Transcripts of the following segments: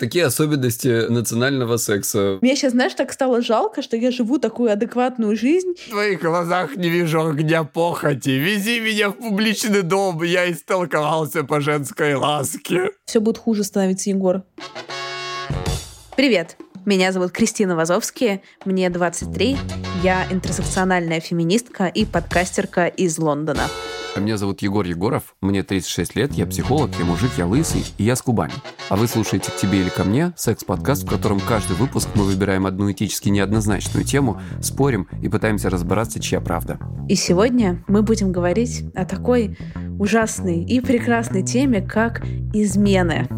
Такие особенности национального секса. Мне сейчас, знаешь, так стало жалко, что я живу такую адекватную жизнь. В твоих глазах не вижу огня похоти. Вези меня в публичный дом, я истолковался по женской ласке. Все будет хуже становиться, Егор. Привет. Меня зовут Кристина Вазовски, мне 23, я интерсекциональная феминистка и подкастерка из Лондона. А Меня зовут Егор Егоров, мне 36 лет, я психолог, я мужик, я лысый, и я с Кубани. А вы слушаете «К тебе или ко мне» — секс-подкаст, в котором каждый выпуск мы выбираем одну этически неоднозначную тему, спорим и пытаемся разобраться, чья правда. И сегодня мы будем говорить о такой ужасной и прекрасной теме, как измены.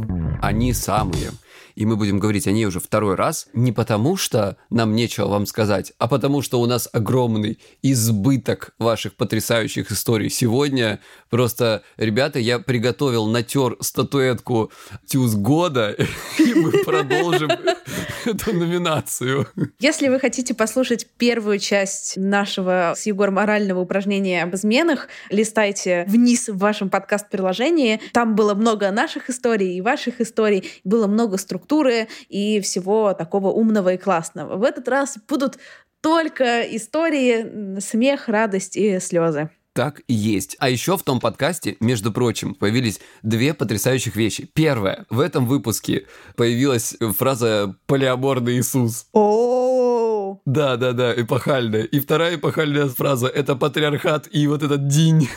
Они самые. И мы будем говорить о ней уже второй раз, не потому что нам нечего вам сказать, а потому что у нас огромный избыток ваших потрясающих историй. Сегодня просто, ребята, я приготовил, натер статуэтку Тюз года, и мы продолжим эту номинацию. Если вы хотите послушать первую часть нашего с Егором морального упражнения об изменах, листайте вниз в вашем подкаст-приложении. Там было много наших историй и ваших историй, было много структуры и всего такого умного и классного. В этот раз будут только истории, смех, радость и слезы. Так и есть. А еще в том подкасте, между прочим, появились две потрясающих вещи. Первое. В этом выпуске появилась фраза «полиаморный Иисус». О, Да, да, да, эпохальная. И вторая эпохальная фраза – это патриархат и вот этот день.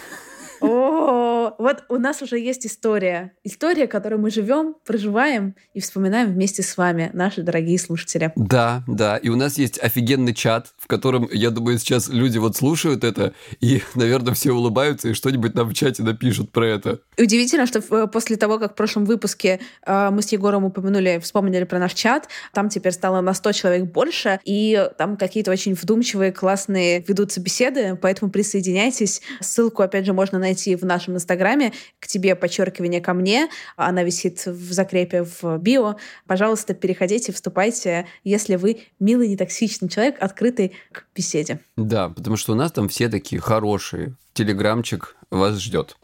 о, вот у нас уже есть история. История, которой мы живем, проживаем и вспоминаем вместе с вами, наши дорогие слушатели. Да, да, и у нас есть офигенный чат, в котором, я думаю, сейчас люди вот слушают это, и, наверное, все улыбаются и что-нибудь нам в чате напишут про это. Удивительно, что в- после того, как в прошлом выпуске э, мы с Егором упомянули, вспомнили про наш чат, там теперь стало на 100 человек больше, и там какие-то очень вдумчивые, классные ведутся беседы, поэтому присоединяйтесь. Ссылку, опять же, можно найти в нашем инстаграме к тебе, подчеркивание ко мне. Она висит в закрепе в био. Пожалуйста, переходите, вступайте, если вы милый, нетоксичный человек, открытый к беседе. Да, потому что у нас там все такие хорошие. Телеграмчик вас ждет.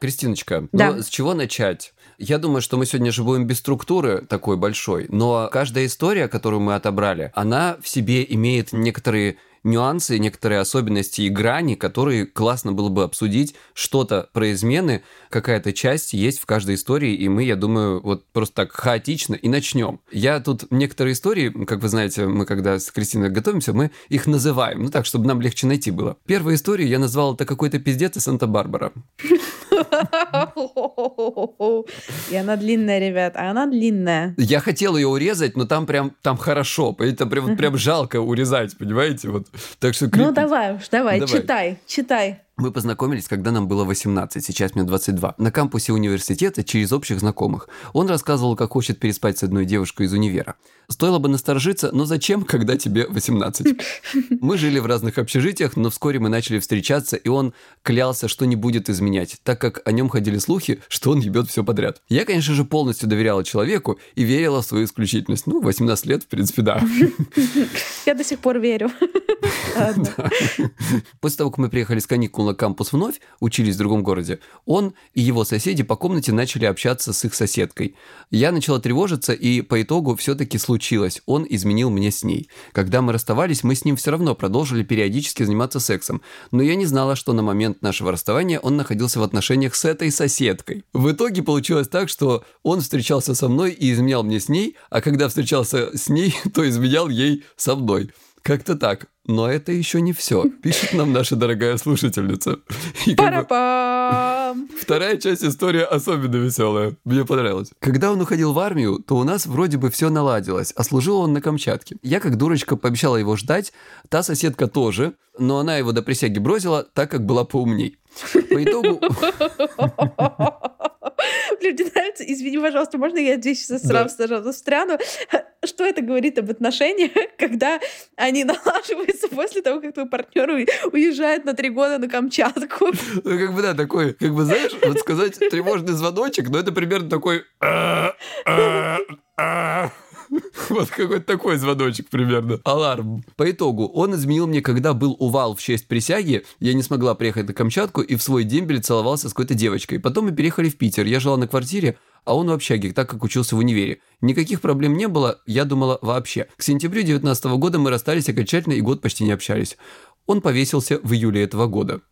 Кристиночка, Да. ну с чего начать? Я думаю, что мы сегодня же будем без структуры такой большой, но каждая история, которую мы отобрали, она в себе имеет некоторые нюансы, некоторые особенности и грани, которые классно было бы обсудить. Что-то про измены, какая-то часть есть в каждой истории, и мы, я думаю, вот просто так хаотично и начнем. Я тут некоторые истории, как вы знаете, мы когда с Кристиной готовимся, мы их называем, ну так, чтобы нам легче найти было. Первую историю я назвал «Это какой-то пиздец и Санта-Барбара». И она длинная, ребят, а она длинная. Я хотел ее урезать, но там прям там хорошо, это прям, прям жалко урезать, понимаете? Вот. Так что Ну давай уж, давай, Давай. читай, читай. Мы познакомились, когда нам было 18, сейчас мне 22. На кампусе университета через общих знакомых. Он рассказывал, как хочет переспать с одной девушкой из универа. Стоило бы насторожиться, но зачем, когда тебе 18? Мы жили в разных общежитиях, но вскоре мы начали встречаться, и он клялся, что не будет изменять, так как о нем ходили слухи, что он ебет все подряд. Я, конечно же, полностью доверяла человеку и верила в свою исключительность. Ну, 18 лет, в принципе, да. Я до сих пор верю. После того, как мы приехали с каникул на кампус вновь, учились в другом городе, он и его соседи по комнате начали общаться с их соседкой. Я начала тревожиться, и по итогу все-таки случилось. Он изменил мне с ней. Когда мы расставались, мы с ним все равно продолжили периодически заниматься сексом. Но я не знала, что на момент нашего расставания он находился в отношениях с этой соседкой. В итоге получилось так, что он встречался со мной и изменял мне с ней, а когда встречался с ней, то изменял ей со мной. Как-то так. Но это еще не все. Пишет нам наша дорогая слушательница. И как бы. Вторая часть истории особенно веселая. Мне понравилось. Когда он уходил в армию, то у нас вроде бы все наладилось, а служил он на Камчатке. Я как дурочка пообещала его ждать, та соседка тоже, но она его до присяги бросила, так как была поумней. По итогу... Блин, мне нравится, извини, пожалуйста, можно я здесь сразу да. встряну? Что это говорит об отношениях, когда они налаживаются после того, как твой партнер уезжает на три года на Камчатку? Ну, как бы, да, такой, как бы, знаешь, вот сказать тревожный звоночек, но это примерно такой... Вот какой-то такой звоночек примерно. Аларм. По итогу, он изменил мне, когда был увал в честь присяги, я не смогла приехать на Камчатку и в свой дембель целовался с какой-то девочкой. Потом мы переехали в Питер, я жила на квартире, а он в общаге, так как учился в универе. Никаких проблем не было, я думала, вообще. К сентябрю 19 года мы расстались окончательно и год почти не общались. Он повесился в июле этого года.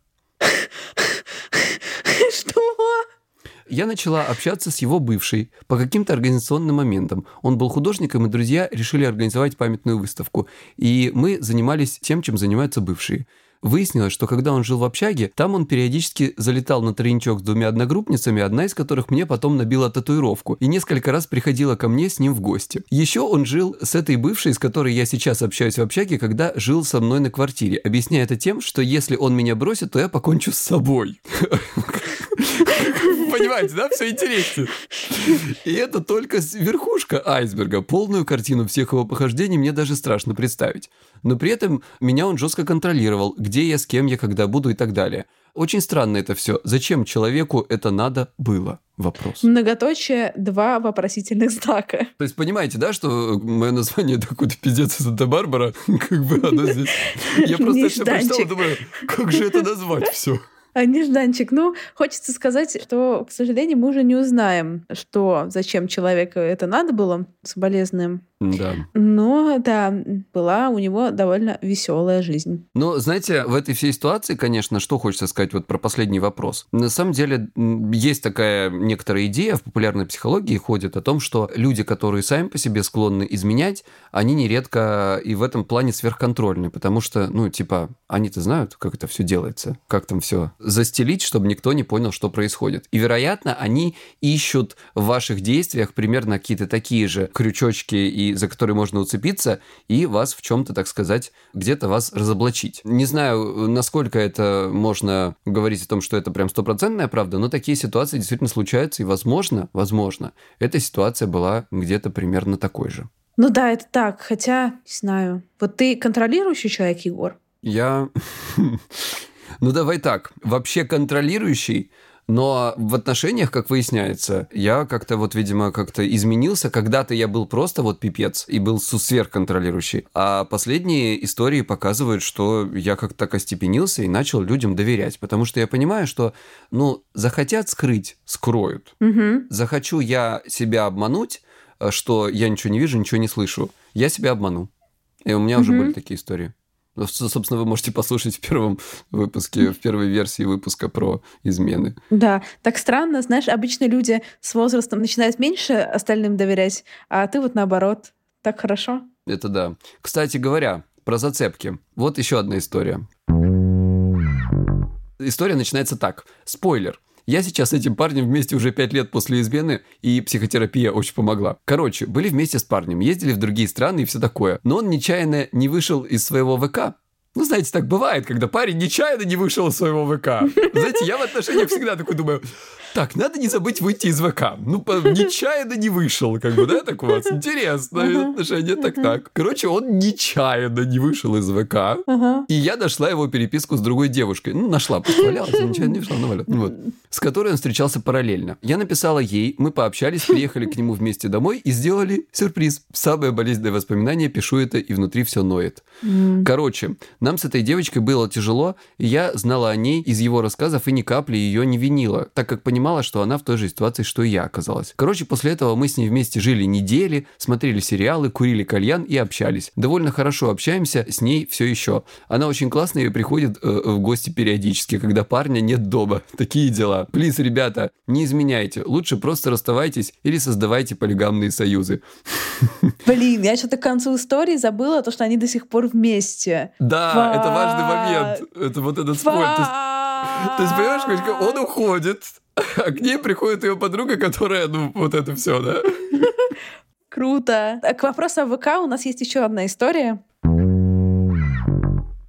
Я начала общаться с его бывшей по каким-то организационным моментам. Он был художником, и друзья решили организовать памятную выставку. И мы занимались тем, чем занимаются бывшие. Выяснилось, что когда он жил в общаге, там он периодически залетал на тройничок с двумя одногруппницами, одна из которых мне потом набила татуировку, и несколько раз приходила ко мне с ним в гости. Еще он жил с этой бывшей, с которой я сейчас общаюсь в общаге, когда жил со мной на квартире, объясняя это тем, что если он меня бросит, то я покончу с собой. Понимаете, да? Все интереснее. И это только верхушка айсберга. Полную картину всех его похождений мне даже страшно представить. Но при этом меня он жестко контролировал, где я, с кем я, когда буду и так далее. Очень странно это все. Зачем человеку это надо было? Вопрос. Многоточие, два вопросительных знака. То есть понимаете, да, что мое название это какой-то пиздец Санта-Барбара, как бы оно здесь... Я просто все прочитал думаю, как же это назвать все? А, нежданчик. Ну, хочется сказать, что, к сожалению, мы уже не узнаем, что, зачем человеку это надо было, соболезнуем. Да. Но, да, была у него довольно веселая жизнь. Но, знаете, в этой всей ситуации, конечно, что хочется сказать вот про последний вопрос. На самом деле, есть такая некоторая идея в популярной психологии ходит о том, что люди, которые сами по себе склонны изменять, они нередко и в этом плане сверхконтрольны, потому что, ну, типа, они-то знают, как это все делается, как там все застелить, чтобы никто не понял, что происходит. И, вероятно, они ищут в ваших действиях примерно какие-то такие же крючочки, и за которые можно уцепиться, и вас в чем-то, так сказать, где-то вас разоблачить. Не знаю, насколько это можно говорить о том, что это прям стопроцентная правда, но такие ситуации действительно случаются, и, возможно, возможно, эта ситуация была где-то примерно такой же. Ну да, это так, хотя, не знаю. Вот ты контролирующий человек, Егор? Я ну давай так, вообще контролирующий, но в отношениях, как выясняется, я как-то вот, видимо, как-то изменился. Когда-то я был просто вот пипец и был сверхконтролирующий. А последние истории показывают, что я как-то так остепенился и начал людям доверять. Потому что я понимаю, что, ну, захотят скрыть, скроют. Угу. Захочу я себя обмануть, э, что я ничего не вижу, ничего не слышу. Я себя обману. И у меня угу. уже были такие истории. Ну, собственно, вы можете послушать в первом выпуске, в первой версии выпуска про измены. Да, так странно, знаешь, обычно люди с возрастом начинают меньше остальным доверять, а ты вот наоборот. Так хорошо. Это да. Кстати говоря, про зацепки. Вот еще одна история. История начинается так. Спойлер. Я сейчас с этим парнем вместе уже пять лет после измены, и психотерапия очень помогла. Короче, были вместе с парнем, ездили в другие страны и все такое. Но он нечаянно не вышел из своего ВК, ну, знаете, так бывает, когда парень нечаянно не вышел из своего ВК. Знаете, я в отношениях всегда такой думаю, так, надо не забыть выйти из ВК. Ну, по, нечаянно не вышел, как бы, да, так вот. Интересно, uh-huh, отношения так-так. Короче, он нечаянно не вышел из ВК, и я нашла его переписку с другой девушкой. Ну, нашла, просто валялась, нечаянно не вышла, но Вот. С которой он встречался параллельно. Я написала ей, мы пообщались, приехали к нему вместе домой и сделали сюрприз. Самое болезненное воспоминание, пишу это, и внутри все ноет. Короче, нам с этой девочкой было тяжело, и я знала о ней из его рассказов и ни капли ее не винила, так как понимала, понимала, что она в той же ситуации, что и я оказалась. Короче, после этого мы с ней вместе жили недели, смотрели сериалы, курили кальян и общались. Довольно хорошо общаемся с ней все еще. Она очень классная и приходит э, в гости периодически, когда парня нет дома. Такие дела. Плиз, ребята, не изменяйте. Лучше просто расставайтесь или создавайте полигамные союзы. Блин, я что-то к концу истории забыла то, что они до сих пор вместе. Да, Фа... это важный момент. Это вот этот спор. То есть, то есть, понимаешь, он уходит, а к ней приходит ее подруга, которая, ну, вот это все, да? Круто. К вопросу о ВК у нас есть еще одна история.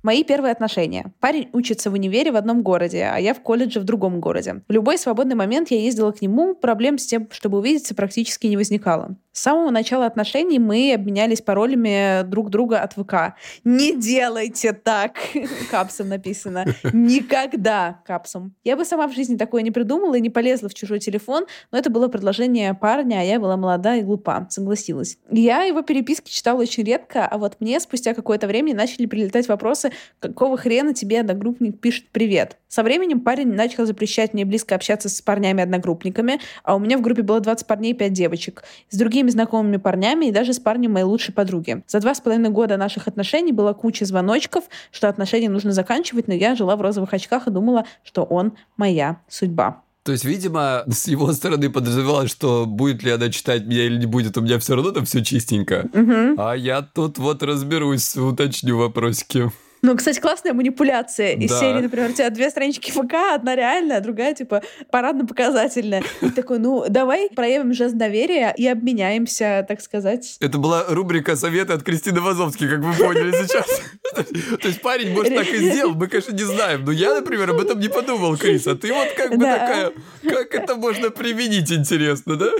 Мои первые отношения. Парень учится в универе в одном городе, а я в колледже в другом городе. В любой свободный момент я ездила к нему, проблем с тем, чтобы увидеться, практически не возникало. С самого начала отношений мы обменялись паролями друг друга от ВК. Не делайте так, капсом написано. Никогда, капсом. Я бы сама в жизни такое не придумала и не полезла в чужой телефон, но это было предложение парня, а я была молода и глупа. Согласилась. Я его переписки читала очень редко, а вот мне спустя какое-то время начали прилетать вопросы, какого хрена тебе одногруппник пишет «привет». Со временем парень начал запрещать мне близко общаться с парнями-одногруппниками, а у меня в группе было 20 парней и 5 девочек. С другими знакомыми парнями и даже с парнем моей лучшей подруги. За два с половиной года наших отношений была куча звоночков, что отношения нужно заканчивать, но я жила в розовых очках и думала, что он моя судьба. То есть, видимо, с его стороны подразумевалось, что будет ли она читать меня или не будет, у меня все равно там все чистенько. Угу. А я тут вот разберусь, уточню вопросики. Ну, кстати, классная манипуляция из Да. серии, например, у тебя две странички ФК, одна реальная, а другая, типа, парадно-показательная. И такой, ну, давай проявим жест доверия и обменяемся, так сказать. Это была рубрика «Советы от Кристины Вазовски», как вы поняли сейчас. То есть парень, может, так и сделал, мы, конечно, не знаем. Но я, например, об этом не подумал, Крис. А ты вот как бы такая... Как это можно применить, интересно, да?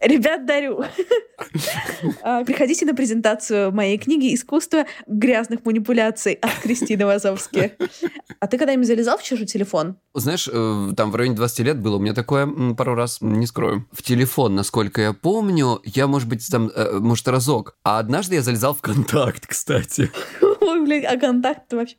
Ребят, дарю. А, Приходите на презентацию моей книги «Искусство грязных манипуляций» от Кристины Вазовски. А ты когда-нибудь залезал в чужой телефон? Знаешь, э, там в районе 20 лет было у меня такое пару раз, не скрою. В телефон, насколько я помню, я, может быть, там, э, может, разок. А однажды я залезал в контакт, кстати. Ой, блин, а контакт вообще...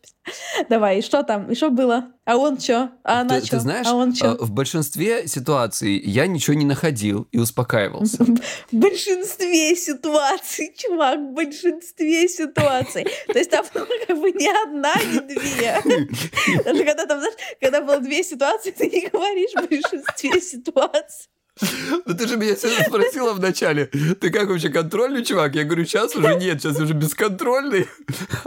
Давай, и что там? И что было? А он что? А она Ты, что? ты знаешь, а он э, что? в большинстве ситуаций я ничего не находил и успокаивался. В большинстве ситуаций, чувак, в большинстве ситуаций. То есть там как бы не одна, не две. Даже когда там, знаешь, когда было две ситуации, ты не говоришь в большинстве ситуаций. Ну ты же меня сегодня спросила вначале, ты как вообще контрольный чувак? Я говорю, сейчас уже нет, сейчас уже бесконтрольный.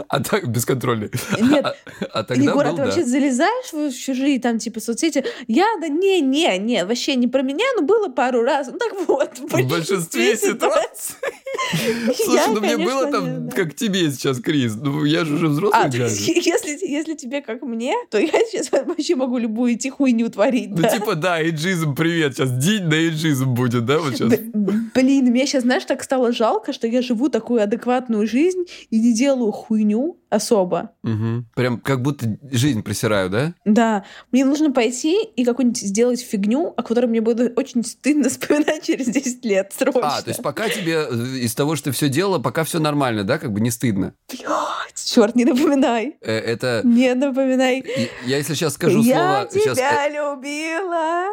А так, бесконтрольный. Нет, А, а тогда Егор, а был, ты да. вообще залезаешь в чужие там типа соцсети? Я, да не, не, не, вообще не про меня, но было пару раз. Ну так вот, в В большинстве ситуаций. Слушай, ну мне было там, как тебе сейчас, Крис. Ну я же уже взрослый А, если, если тебе как мне, то я сейчас вообще могу любую идти хуйню творить. Ну типа, да, эйджизм, привет, сейчас день на эйджизм будет, да, вот сейчас. Блин, мне сейчас, знаешь, так стало жалко, что я живу такую адекватную жизнь и не делаю хуйню особо. Мгм. Прям как будто жизнь просираю, да? Да, мне нужно пойти и какую-нибудь сделать фигню, о которой мне будет очень стыдно вспоминать через 10 лет срочно. А, то есть пока тебе э, из того, что ты все делала, пока все нормально, да, как бы не стыдно. Блядь, черт, не напоминай. Э, Это Не напоминай. и- я если сейчас скажу я слово, сейчас, тебя любила.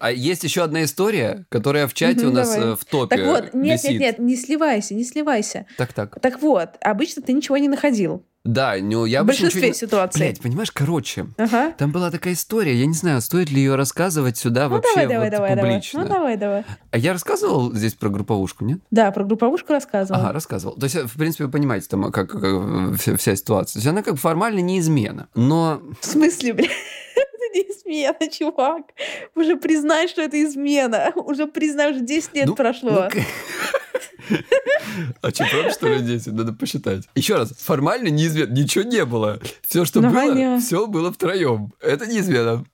А есть еще одна история, которая в чате у нас давай. э, в топе Так вот, нет, висит. нет, нет, не сливайся, не сливайся. Так, так. Так вот, обычно ты ничего не находил. Да, ну я в большинстве ничего ситуаций. Блядь, понимаешь, короче, Ага. там была такая история, я не знаю, стоит ли ее рассказывать сюда Ну вообще давай, давай, вот давай, давай. публично. Ну давай, давай. А я рассказывал здесь про групповушку, нет? Да, про групповушку рассказывал. Ага, рассказывал. То есть, э, в принципе, вы понимаете, там, как, как, э, вся, вся ситуация. То есть, она как формально не измена. Но В смысле, бля? Не измена, чувак. Уже признай, что это измена. Уже признай, уже 10 лет Ну, прошло. ну, А правда, что ли, 10? Надо посчитать. Еще раз, формально неизменно. Ничего не было. Все, что Ну, было, понятно. все было втроем. Это неизменно.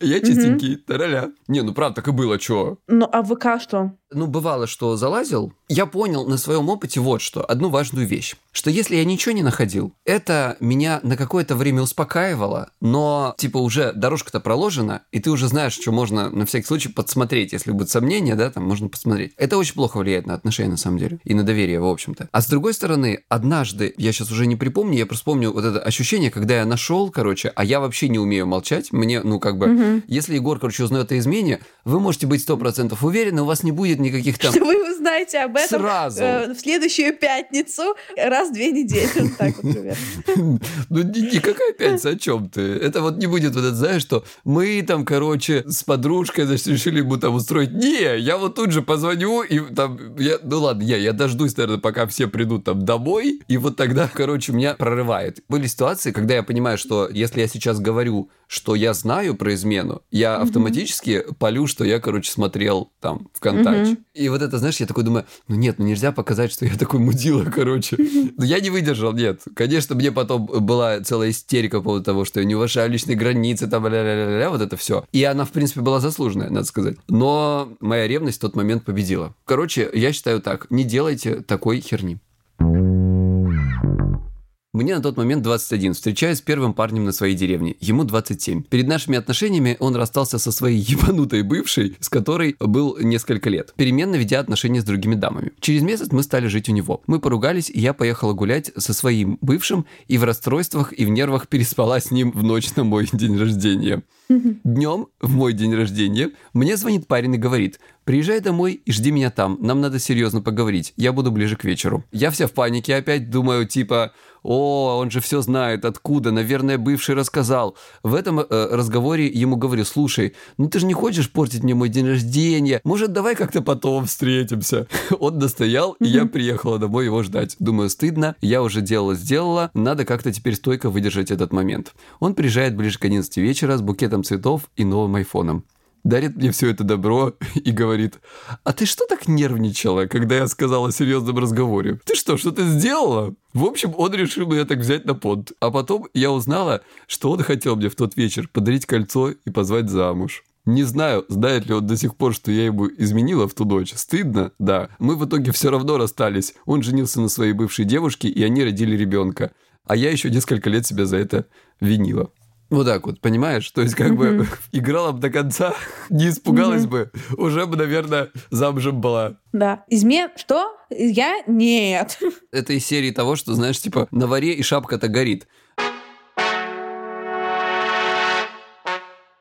Я чистенький, тараля. Не, ну правда, так и было, что? Ну, а ВК что? Ну, бывало, что залазил. Я понял на своем опыте вот что, одну важную вещь. Что если я ничего не находил, это меня на какое-то время успокаивало, но, типа, уже дорожка-то проложена, и ты уже знаешь, что можно на всякий случай подсмотреть. Если будет сомнение, да, там можно посмотреть. Это очень плохо влияет на отношения, на самом деле, и на доверие, в общем-то. А с другой стороны, однажды, я сейчас уже не припомню, я просто помню вот это ощущение, когда я нашел, короче, а я вообще не умею молчать. Мне, ну, как бы, если Егор, короче, узнает о измене, вы можете быть 100% уверены, у вас не будет никаких там... Что вы узнаете об этом Сразу. э, в следующую пятницу раз в две недели. Вот Так вот, примерно. Ну, ни- никакая пятница, о чем ты? Это вот не будет вот это, знаешь, что мы там, короче, с подружкой, значит, решили ему там устроить. Не, я вот тут же позвоню, и там, я, ну ладно, я, я дождусь, наверное, пока все придут там домой, и вот тогда, короче, меня прорывает. Были ситуации, когда я понимаю, что если я сейчас говорю что я знаю про измену, я автоматически полю, что я, короче, смотрел там ВКонтакте. И вот это, знаешь, я такой думаю, ну нет, ну нельзя показать, что я такой мудила, короче. Но я не выдержал, нет. Конечно, мне потом была целая истерика по поводу того, что я не уважаю личные границы, там, ля-ля-ля-ля, вот это все. И она, в принципе, была заслуженная, надо сказать. Но моя ревность в тот момент победила. Короче, я считаю так, не делайте такой херни. Мне на тот момент 21. Встречаюсь с первым парнем на своей деревне. Ему 27. Перед нашими отношениями он расстался со своей ебанутой бывшей, с которой был несколько лет, переменно ведя отношения с другими дамами. Через месяц мы стали жить у него. Мы поругались, и я поехала гулять со своим бывшим, и в расстройствах, и в нервах переспала с ним в ночь на мой день рождения. Днем, в мой день рождения, мне звонит парень и говорит, приезжай домой и жди меня там, нам надо серьезно поговорить, я буду ближе к вечеру. Я вся в панике опять, думаю, типа, о, он же все знает, откуда, наверное, бывший рассказал. В этом э, разговоре ему говорю, слушай, ну ты же не хочешь портить мне мой день рождения, может, давай как-то потом встретимся. Он настоял, и я приехала домой его ждать. Думаю, стыдно, я уже делала, сделала, надо как-то теперь стойко выдержать этот момент. Он приезжает ближе к 11 вечера с букетом цветов и новым айфоном дарит мне все это добро и говорит, а ты что так нервничала, когда я сказала о серьезном разговоре? Ты что, что-то сделала? В общем, он решил меня так взять на понт. А потом я узнала, что он хотел мне в тот вечер подарить кольцо и позвать замуж. Не знаю, знает ли он до сих пор, что я ему изменила в ту ночь. Стыдно? Да. Мы в итоге все равно расстались. Он женился на своей бывшей девушке, и они родили ребенка. А я еще несколько лет себя за это винила. Вот так вот, понимаешь? То есть, как бы играла бы до конца, не испугалась бы, уже бы, наверное, замужем была. Да. Измен... Что? Я? Нет. Это из серии того, что, знаешь, типа, на варе и шапка-то горит.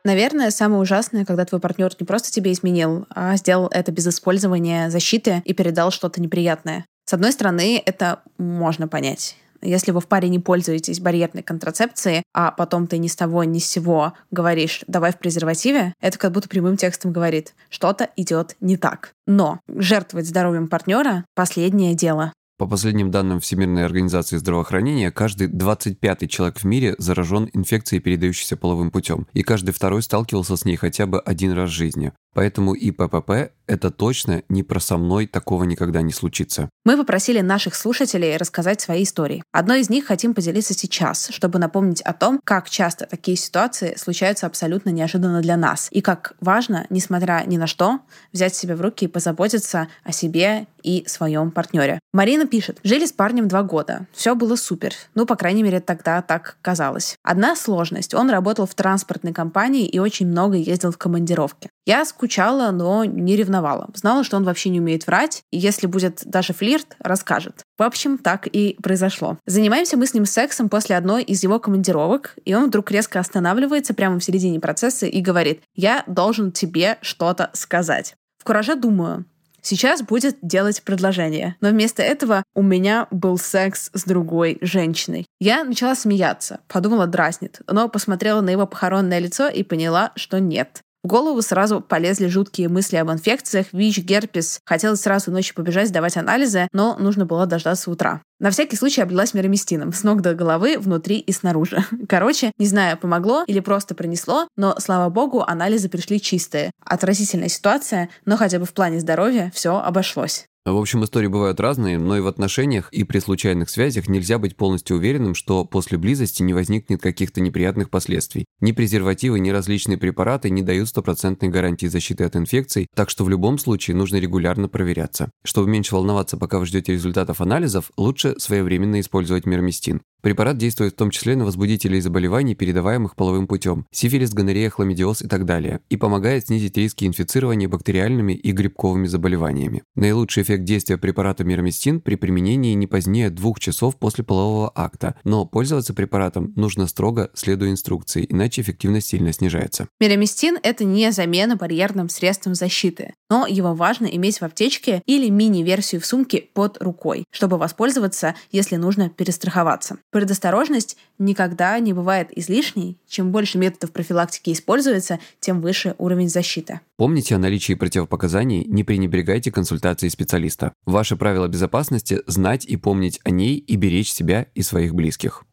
Наверное, самое ужасное, когда твой партнер не просто тебе изменил, а сделал это без использования защиты и передал что-то неприятное. С одной стороны, это можно понять. Если вы в паре не пользуетесь барьерной контрацепцией, а потом ты ни с того ни с сего говоришь «давай в презервативе», это как будто прямым текстом говорит «что-то идет не так». Но жертвовать здоровьем партнера — последнее дело. По последним данным Всемирной организации здравоохранения, каждый 25-й человек в мире заражен инфекцией, передающейся половым путем, и каждый второй сталкивался с ней хотя бы один раз в жизни. Поэтому и ППП – это точно не про со мной такого никогда не случится. Мы попросили наших слушателей рассказать свои истории. Одной из них хотим поделиться сейчас, чтобы напомнить о том, как часто такие ситуации случаются абсолютно неожиданно для нас, и как важно, несмотря ни на что, взять себя в руки и позаботиться о себе и своем партнере. Марина пишет, жили с парнем два года, все было супер, ну, по крайней мере, тогда так казалось. Одна сложность, он работал в транспортной компании и очень много ездил в командировки. Я скучала, но не ревновала. Знала, что он вообще не умеет врать, и если будет даже флирт, расскажет. В общем, так и произошло. Занимаемся мы с ним сексом после одной из его командировок, и он вдруг резко останавливается прямо в середине процесса и говорит, я должен тебе что-то сказать. В кураже думаю, Сейчас будет делать предложение. Но вместо этого у меня был секс с другой женщиной. Я начала смеяться, подумала, дразнит, но посмотрела на его похоронное лицо и поняла, что нет. В голову сразу полезли жуткие мысли об инфекциях, ВИЧ, герпес. Хотелось сразу ночью побежать сдавать анализы, но нужно было дождаться утра. На всякий случай облилась мироместином, с ног до головы, внутри и снаружи. Короче, не знаю, помогло или просто принесло, но, слава богу, анализы пришли чистые. Отвратительная ситуация, но хотя бы в плане здоровья все обошлось. В общем, истории бывают разные, но и в отношениях, и при случайных связях нельзя быть полностью уверенным, что после близости не возникнет каких-то неприятных последствий. Ни презервативы, ни различные препараты не дают стопроцентной гарантии защиты от инфекций, так что в любом случае нужно регулярно проверяться. Чтобы меньше волноваться, пока вы ждете результатов анализов, лучше своевременно использовать мироместин. Препарат действует в том числе на возбудителей заболеваний, передаваемых половым путем, сифилис, гонорея, хламидиоз и так далее, и помогает снизить риски инфицирования бактериальными и грибковыми заболеваниями. Наилучший эффект действия препарата мироместин при применении не позднее двух часов после полового акта, но пользоваться препаратом нужно строго, следуя инструкции, иначе эффективность сильно снижается. Мироместин – это не замена барьерным средством защиты, но его важно иметь в аптечке или мини-версию в сумке под рукой, чтобы воспользоваться, если нужно перестраховаться. Предосторожность никогда не бывает излишней. Чем больше методов профилактики используется, тем выше уровень защиты. Помните о наличии противопоказаний, не пренебрегайте консультацией специалиста. Ваше правило безопасности – знать и помнить о ней и беречь себя и своих близких.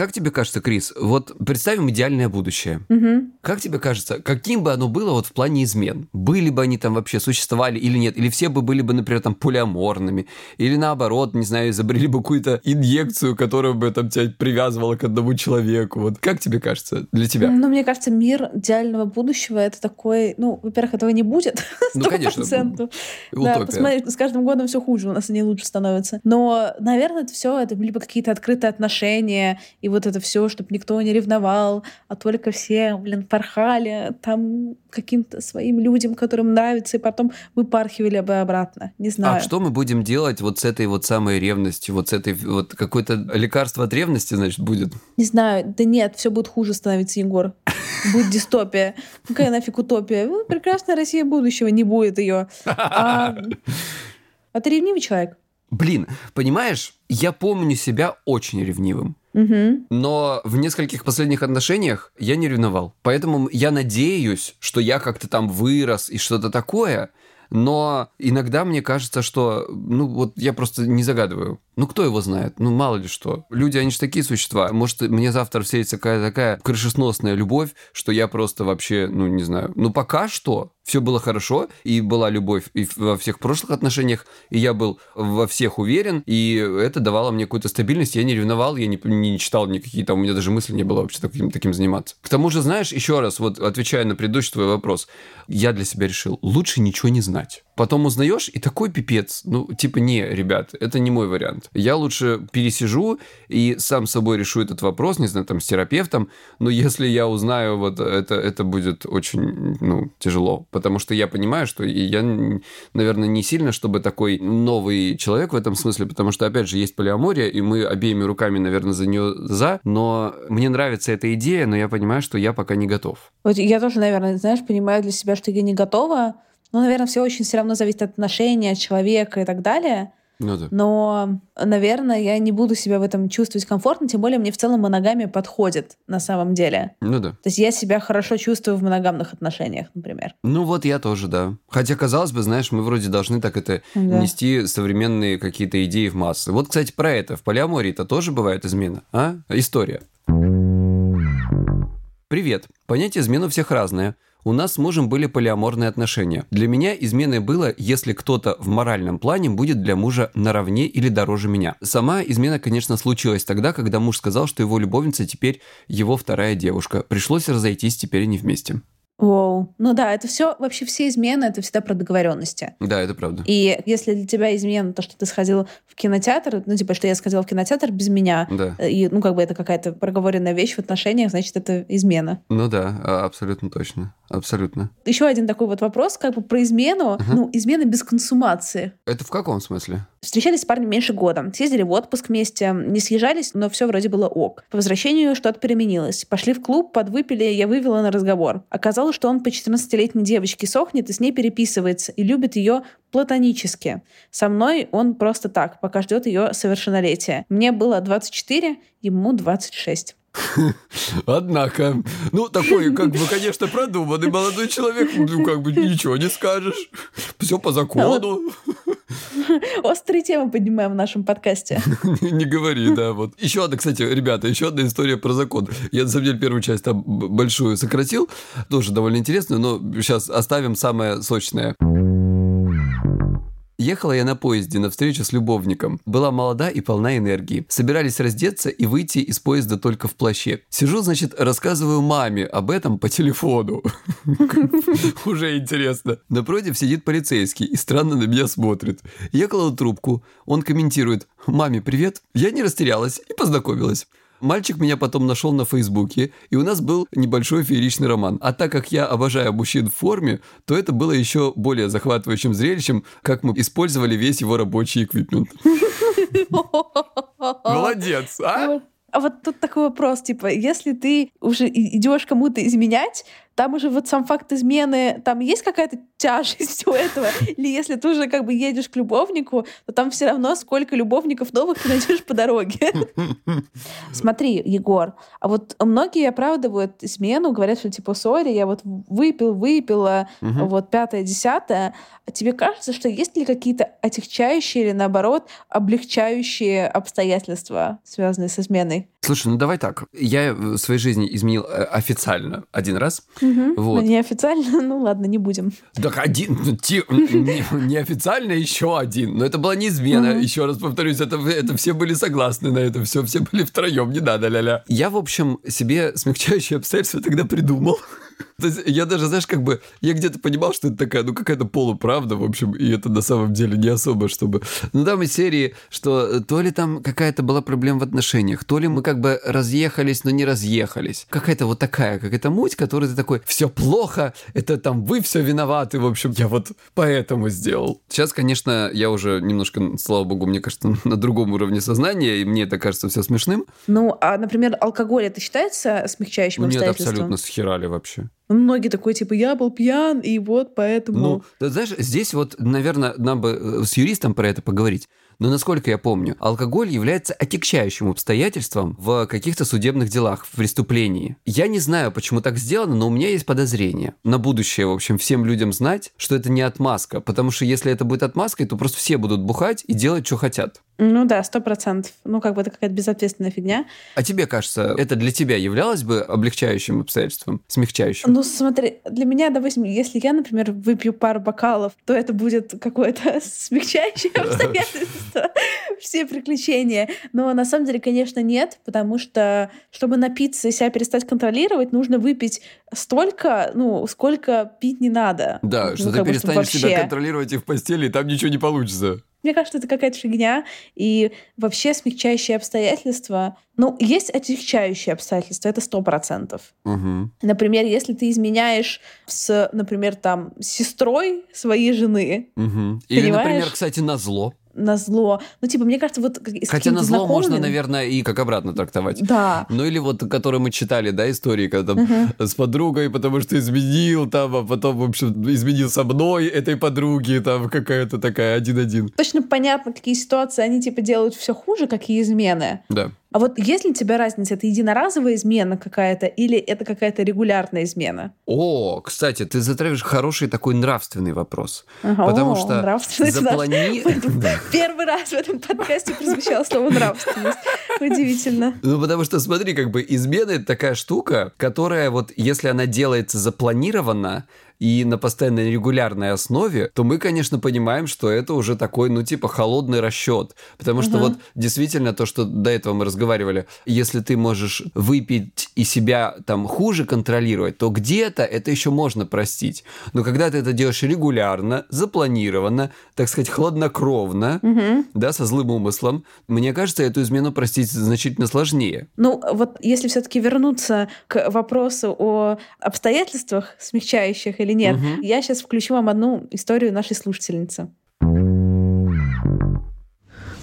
Как тебе кажется, Крис, вот представим идеальное будущее. Мгм. Как тебе кажется, каким бы оно было вот в плане измен? Были бы они там вообще, существовали или нет? Или все бы были бы, например, там полиаморными? Или наоборот, не знаю, изобрели бы какую-то инъекцию, которая бы там тебя привязывала к одному человеку? Вот как тебе кажется для тебя? Ну, мне кажется, мир идеального будущего это такой, ну, во-первых, этого не будет. Ну, Сто конечно, процентов. Да, посмотри, с каждым годом все хуже, у нас они лучше становятся. Но, наверное, это все, это либо какие-то открытые отношения, и вот это все, чтобы никто не ревновал, а только все, блин, порхали там каким-то своим людям, которым нравится, и потом выпархивали бы обратно. Не знаю. А что мы будем делать вот с этой вот самой ревностью, вот с этой вот какое-то лекарство от ревности, значит, будет? Не знаю, да нет, все будет хуже становиться, Егор. Будет дистопия. Какая нафиг утопия? Ну, прекрасная Россия будущего, не будет ее. А, а ты ревнивый человек? Блин, понимаешь, я помню себя очень ревнивым. Мгм. Но в нескольких последних отношениях я не ревновал. Поэтому я надеюсь, что я как-то там вырос и что-то такое. Но иногда мне кажется, что, ну вот я просто не загадываю. Ну кто его знает? Ну мало ли что. Люди, они же такие существа. Может, мне завтра встретится какая-то такая крышесносная любовь, что я просто вообще, ну не знаю. Ну пока что все было хорошо, и была любовь и во всех прошлых отношениях, и я был во всех уверен, и это давало мне какую-то стабильность. Я не ревновал, я не, не читал никакие там, у меня даже мысли не было вообще таким, таким заниматься. К тому же, знаешь, еще раз, вот отвечая на предыдущий твой вопрос, я для себя решил, лучше ничего не знать. Потом узнаешь, и такой пипец. Ну, типа, не, ребят, это не мой вариант. Я лучше пересижу и сам собой решу этот вопрос, не знаю, там, с терапевтом, но если я узнаю, вот это, это будет очень, ну, тяжело. Потому что я понимаю, что я, наверное, не сильно, чтобы такой новый человек в этом смысле, потому что, опять же, есть полиамория, и мы обеими руками, наверное, за нее за, но мне нравится эта идея, но я понимаю, что я пока не готов. Вот я тоже, наверное, знаешь, понимаю для себя, что я не готова. Но, наверное, все очень все равно зависит от отношения, от человека и так далее. Ну да. Но, наверное, я не буду себя в этом чувствовать комфортно, тем более мне в целом моногамия подходит на самом деле. Ну да. То есть я себя хорошо чувствую в моногамных отношениях, например. Ну вот я тоже, да. Хотя, казалось бы, знаешь, мы вроде должны так это Да. нести современные какие-то идеи в массы. Вот, кстати, про это. В полиамории-то тоже бывает измена, а? История. Привет. Понятие измены у всех разное. У нас с мужем были полиаморные отношения. Для меня изменой было, если кто-то в моральном плане будет для мужа наравне или дороже меня. Сама измена, конечно, случилась тогда, когда муж сказал, что его любовница теперь его вторая девушка. Пришлось разойтись, теперь они вместе. Воу. Ну да, это все, вообще все измены, это всегда про договоренности. Да, это правда. И если для тебя измена то, что ты сходил в кинотеатр, ну типа, что я сходила в кинотеатр без меня, Да. и, ну, как бы это какая-то проговоренная вещь в отношениях, значит, это измена. Ну да, а, абсолютно точно. Абсолютно. Еще один такой вот вопрос, как бы про измену. Ну, измена без консумации. Это в каком смысле? Встречались с парнем меньше года, съездили в отпуск вместе, не съезжались, но все вроде было ок. По возвращению что-то переменилось. Пошли в клуб, подвыпили, я вывела на разговор. Оказалось, что он по 14-летней девочке сохнет и с ней переписывается, и любит ее платонически. Со мной он просто так, пока ждет ее совершеннолетия. Мне было 24, ему 26. Однако, ну, такой, как бы, конечно, продуманный молодой человек, ну, как бы, ничего не скажешь. Все по закону. Острые темы поднимаем в нашем подкасте. Не говори, да, вот. Еще одна, кстати, ребята, еще одна история про закон. Я, на самом деле, первую часть там большую сократил, тоже довольно интересную, но сейчас оставим самое сочное. Ехала я на поезде на встречу с любовником. Была молода и полна энергии. Собирались раздеться и выйти из поезда только в плаще. Сижу, значит, рассказываю маме об этом по телефону. Уже интересно. Напротив сидит полицейский и странно на меня смотрит. Я кладу трубку. Он комментирует. «Маме, привет». Я не растерялась и познакомилась. Мальчик меня потом нашел на Фейсбуке, и у нас был небольшой фееричный роман. А так как я обожаю мужчин в форме, то это было еще более захватывающим зрелищем, как мы использовали весь его рабочий эквипмент. Молодец, а? А вот тут такой вопрос, типа, если ты уже идешь кому-то изменять, там уже вот сам факт измены, там есть какая-то тяжесть у этого? Или если ты уже как бы едешь к любовнику, то там все равно сколько любовников новых ты найдешь по дороге. Смотри, Егор, а вот многие оправдывают измену, говорят, что типа, сори, я вот выпил, выпила, вот пятое, десятое. А тебе кажется, что есть ли какие-то отягчающие или, наоборот, облегчающие обстоятельства, связанные с изменой? Слушай, ну давай так. Я в своей жизни изменил э, официально один раз. Мгм. Вот. Ну, неофициально, ну ладно, не будем. Так один, ну, ти- не- неофициально еще один. Но это была не измена. Мгм. Еще раз повторюсь, это, это все были согласны на это все. Все были втроем, не надо, ля-ля. Я, в общем, себе смягчающие обстоятельства тогда придумал. То есть я даже, знаешь, как бы, я где-то понимал, что это такая, ну, какая-то полуправда, в общем, и это на самом деле не особо, чтобы... Ну, там из серии, что э, то ли там какая-то была проблема в отношениях, то ли мы как бы разъехались, но не разъехались. Какая-то вот такая, какая-то муть, которая ты такой, все плохо, это там вы все виноваты, в общем, я вот поэтому сделал. Сейчас, конечно, я уже немножко, слава богу, мне кажется, на другом уровне сознания, и мне это кажется все смешным. Ну, а, например, алкоголь это считается смягчающим Ну, нет, абсолютно схерали вообще. Ну, Многие такой, типа, я был пьян, и вот поэтому... Ну, знаешь, здесь вот, наверное, нам бы э, с юристом про это поговорить. Но насколько я помню, алкоголь является отягчающим обстоятельством в каких-то судебных делах, в преступлении. Я не знаю, почему так сделано, но у меня есть подозрение. На будущее, в общем, всем людям знать, что это не отмазка. Потому что если это будет отмазкой, то просто все будут бухать и делать, что хотят. Ну да, сто процентов. Ну, как бы это какая-то безответственная фигня. А тебе кажется, это для тебя являлось бы облегчающим обстоятельством, смягчающим? Ну, смотри, для меня, допустим, если я, например, выпью пару бокалов, то это будет какое-то смягчающее обстоятельство, все приключения. Но на самом деле, конечно, нет, потому что, чтобы напиться и себя перестать контролировать, нужно выпить столько, ну, сколько пить не надо. Да, Ну, что ты перестанешь себя контролировать и в постели, и там ничего не получится. Мне кажется, это какая-то фигня. И вообще смягчающие обстоятельства... Ну, есть отягчающие обстоятельства, это сто процентов. Угу. Например, если ты изменяешь с, например, там, сестрой своей жены Угу. Или, Понимаешь? например, кстати, на зло. На зло, ну, типа, мне кажется, вот Хотя на зло можно, знакомым- наверное, и как обратно трактовать. Да. Ну или вот, которые мы читали, да, истории, когда там с подругой, потому что изменил там, а потом, в общем, изменил со мной этой подруги, там какая-то такая один-один. Точно понятно, какие ситуации они, типа, делают все хуже, какие измены. Да. А вот есть ли у тебя разница, это единоразовая измена какая-то или это какая-то регулярная измена? О, кстати, ты затрагиваешь хороший такой нравственный вопрос. Ага, Потому о, что нравственность заплани... Первый раз в этом подкасте прозвучало слово нравственность. Удивительно. Ну, потому что, смотри, как бы измена — это такая штука, которая вот, если она делается запланированно, и на постоянной регулярной основе, то мы, конечно, понимаем, что это уже такой, ну, типа, холодный расчет. Потому что Мгм. вот действительно то, что до этого мы разговаривали, если ты можешь выпить и себя там хуже контролировать, то где-то это еще можно простить. Но когда ты это делаешь регулярно, запланированно, так сказать, хладнокровно, Мгм. да, со злым умыслом, мне кажется, эту измену простить значительно сложнее. Ну, вот если все-таки вернуться к вопросу о обстоятельствах смягчающих или нет, Мгм. я сейчас включу вам одну историю нашей слушательницы.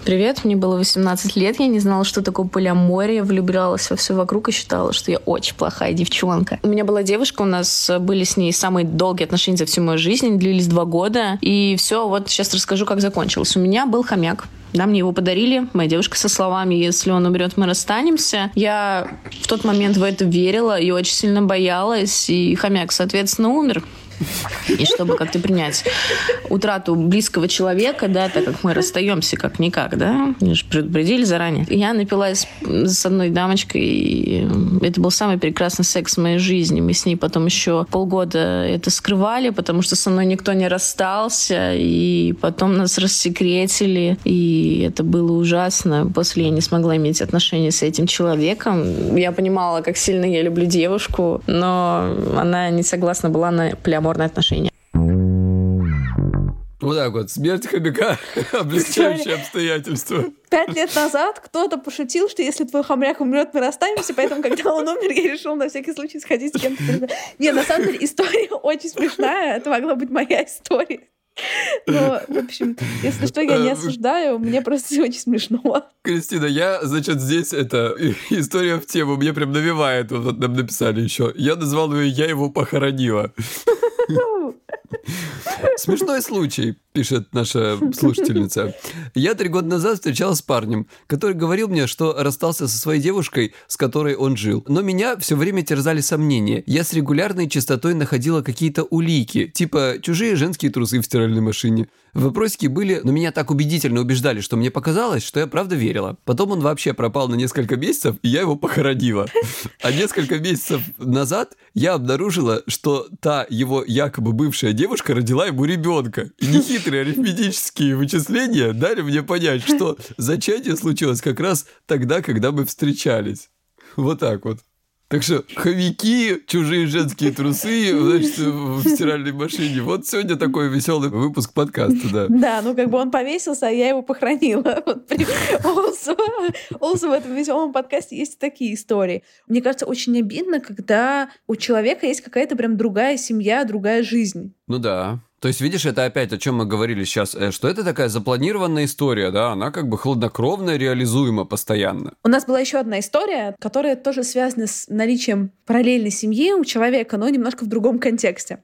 Привет, мне было 18 лет, я не знала, что такое полиамория, влюблялась во все вокруг и считала, что я очень плохая девчонка. У меня была девушка, у нас были с ней самые долгие отношения за всю мою жизнь, они длились два года, и все, вот сейчас расскажу, как закончилось. У меня был хомяк, да, мне его подарили, моя девушка со словами, если он умрет, мы расстанемся. Я в тот момент в это верила и очень сильно боялась, и хомяк, соответственно, умер. И чтобы как-то принять утрату близкого человека, да, так как мы расстаемся как-никак, да, мне же предупредили заранее. Я напилась с одной дамочкой, и это был самый прекрасный секс в моей жизни. Мы с ней потом еще полгода это скрывали, потому что со мной никто не расстался, и потом нас рассекретили, и это было ужасно. После я не смогла иметь отношения с этим человеком. Я понимала, как сильно я люблю девушку, но она не согласна была на полиаморные отношения. Вот так вот, смерть хомяка, облегчающие обстоятельства. Пять лет назад кто-то пошутил, что если твой хомяк умрет, мы расстанемся, поэтому, когда он умер, я решил на всякий случай сходить с кем-то. Не, на самом деле история очень смешная, это могла быть моя история. Но, в общем, если что, я не осуждаю, мне просто очень смешно. Кристина, я, значит, здесь это история в тему, мне прям навевает, вот нам написали еще. Я назвал ее «Я его похоронила». @웃 Смешной случай, пишет наша слушательница. Я три года назад встречалась с парнем, который говорил мне, что расстался со своей девушкой, с которой он жил. Но меня все время терзали сомнения. Я с регулярной частотой находила какие-то улики, типа чужие женские трусы в стиральной машине. Вопросики были, но меня так убедительно убеждали, что мне показалось, что я правда верила. Потом он вообще пропал на несколько месяцев, и я его похоронила. А несколько месяцев назад я обнаружила, что та его якобы бывшая девушка родила ему ребенка. И нехитрые арифметические вычисления дали мне понять, что зачатие случилось как раз тогда, когда мы встречались. Вот так вот. Так что хомяки, чужие женские трусы, значит, в стиральной машине. Вот сегодня такой веселый выпуск подкаста, да. Да, ну как бы он повесился, а я его похоронила. Вот при- also, also в этом веселом подкасте есть такие истории. Мне кажется, очень обидно, когда у человека есть какая-то прям другая семья, другая жизнь. Ну да. То есть, видишь, это опять о чем мы говорили сейчас, э, что это такая запланированная история, да, она как бы хладнокровно реализуема постоянно. У нас была еще одна история, которая тоже связана с наличием параллельной семьи у человека, но немножко в другом контексте.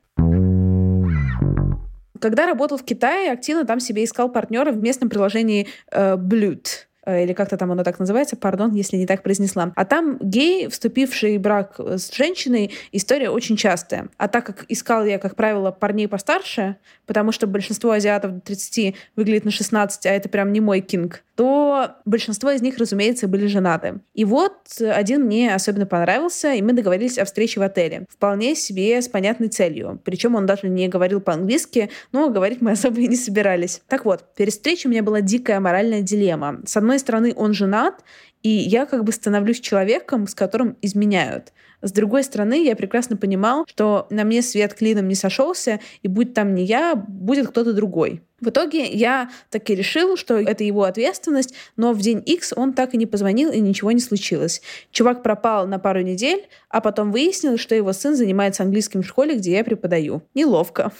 Когда работал в Китае, активно там себе искал партнера в местном приложении э, Blute э, или как-то там оно так называется, пардон, если не так произнесла. А там гей, вступивший в брак с женщиной, история очень частая. А так как искал я, как правило, парней постарше, потому что большинство азиатов до 30 выглядит на 16, а это прям не мой кинг, то большинство из них, разумеется, были женаты. И вот один мне особенно понравился, и мы договорились о встрече в отеле. Вполне себе с понятной целью. Причем он даже не говорил по-английски, но говорить мы особо и не собирались. Так вот, перед встречей у меня была дикая моральная дилемма. С одной стороны, он женат, и я как бы становлюсь человеком, с которым изменяют. С другой стороны, я прекрасно понимал, что на мне свет клином не сошелся, и будь там не я, будет кто-то другой. В итоге я так и решил, что это его ответственность, но в день X он так и не позвонил, и ничего не случилось. Чувак пропал на пару недель, а потом выяснилось, что его сын занимается английским в школе, где я преподаю. Неловко.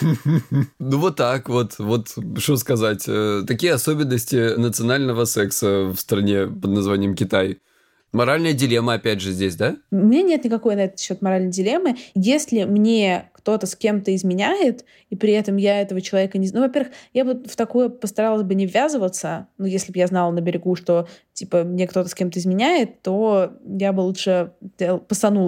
Ну вот так вот, вот что сказать. Э, Такие особенности национального секса в стране под названием Китай. Моральная дилемма опять же здесь, да? У меня нет никакой на этот счет моральной дилеммы. Если мне кто-то с кем-то изменяет, и при этом я этого человека не знаю. Ну, во-первых, я бы в такое постаралась бы не ввязываться. Ну, если бы я знала на берегу, что, типа, мне кто-то с кем-то изменяет, то я бы лучше дел-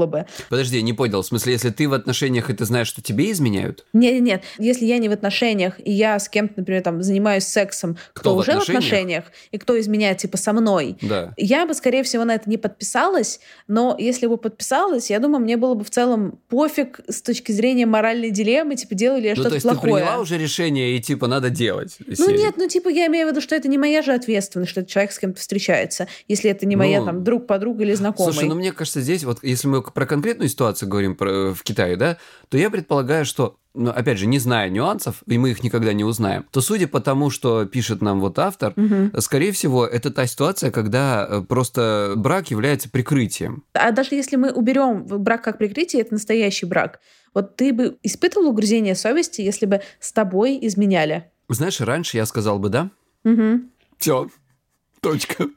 бы. Подожди, не понял. В смысле, если ты в отношениях, и ты знаешь, что тебе изменяют? Нет, нет, если я не в отношениях, и я с кем-то, например, там, занимаюсь сексом, кто, Кто в уже отношениях? в отношениях, и кто изменяет, типа, со мной, Да. я бы, скорее всего, на это не подписалась, но если бы подписалась, я думаю, мне было бы в целом пофиг с точки зрения моральной дилеммы, типа, делаю ли я Ну, что-то то есть ты плохое. приняла уже решение, и типа надо делать. Ну серии. нет, ну типа я имею в виду, что это не моя же ответственность, что этот человек с кем-то встречается, если это не моя Ну, там друг, подруга или знакомый. Слушай, ну мне кажется, здесь вот, если мы про конкретную ситуацию говорим про, в Китае, да, то я предполагаю, что, ну, опять же, не зная нюансов, и мы их никогда не узнаем, то судя по тому, что пишет нам вот автор, скорее всего, это та ситуация, когда э, просто брак является прикрытием. А даже если мы уберем брак как прикрытие, это настоящий брак. Вот ты бы испытывал угрызение совести, если бы с тобой изменяли? Знаешь, раньше я сказал бы да. Мгм. Все. Точка.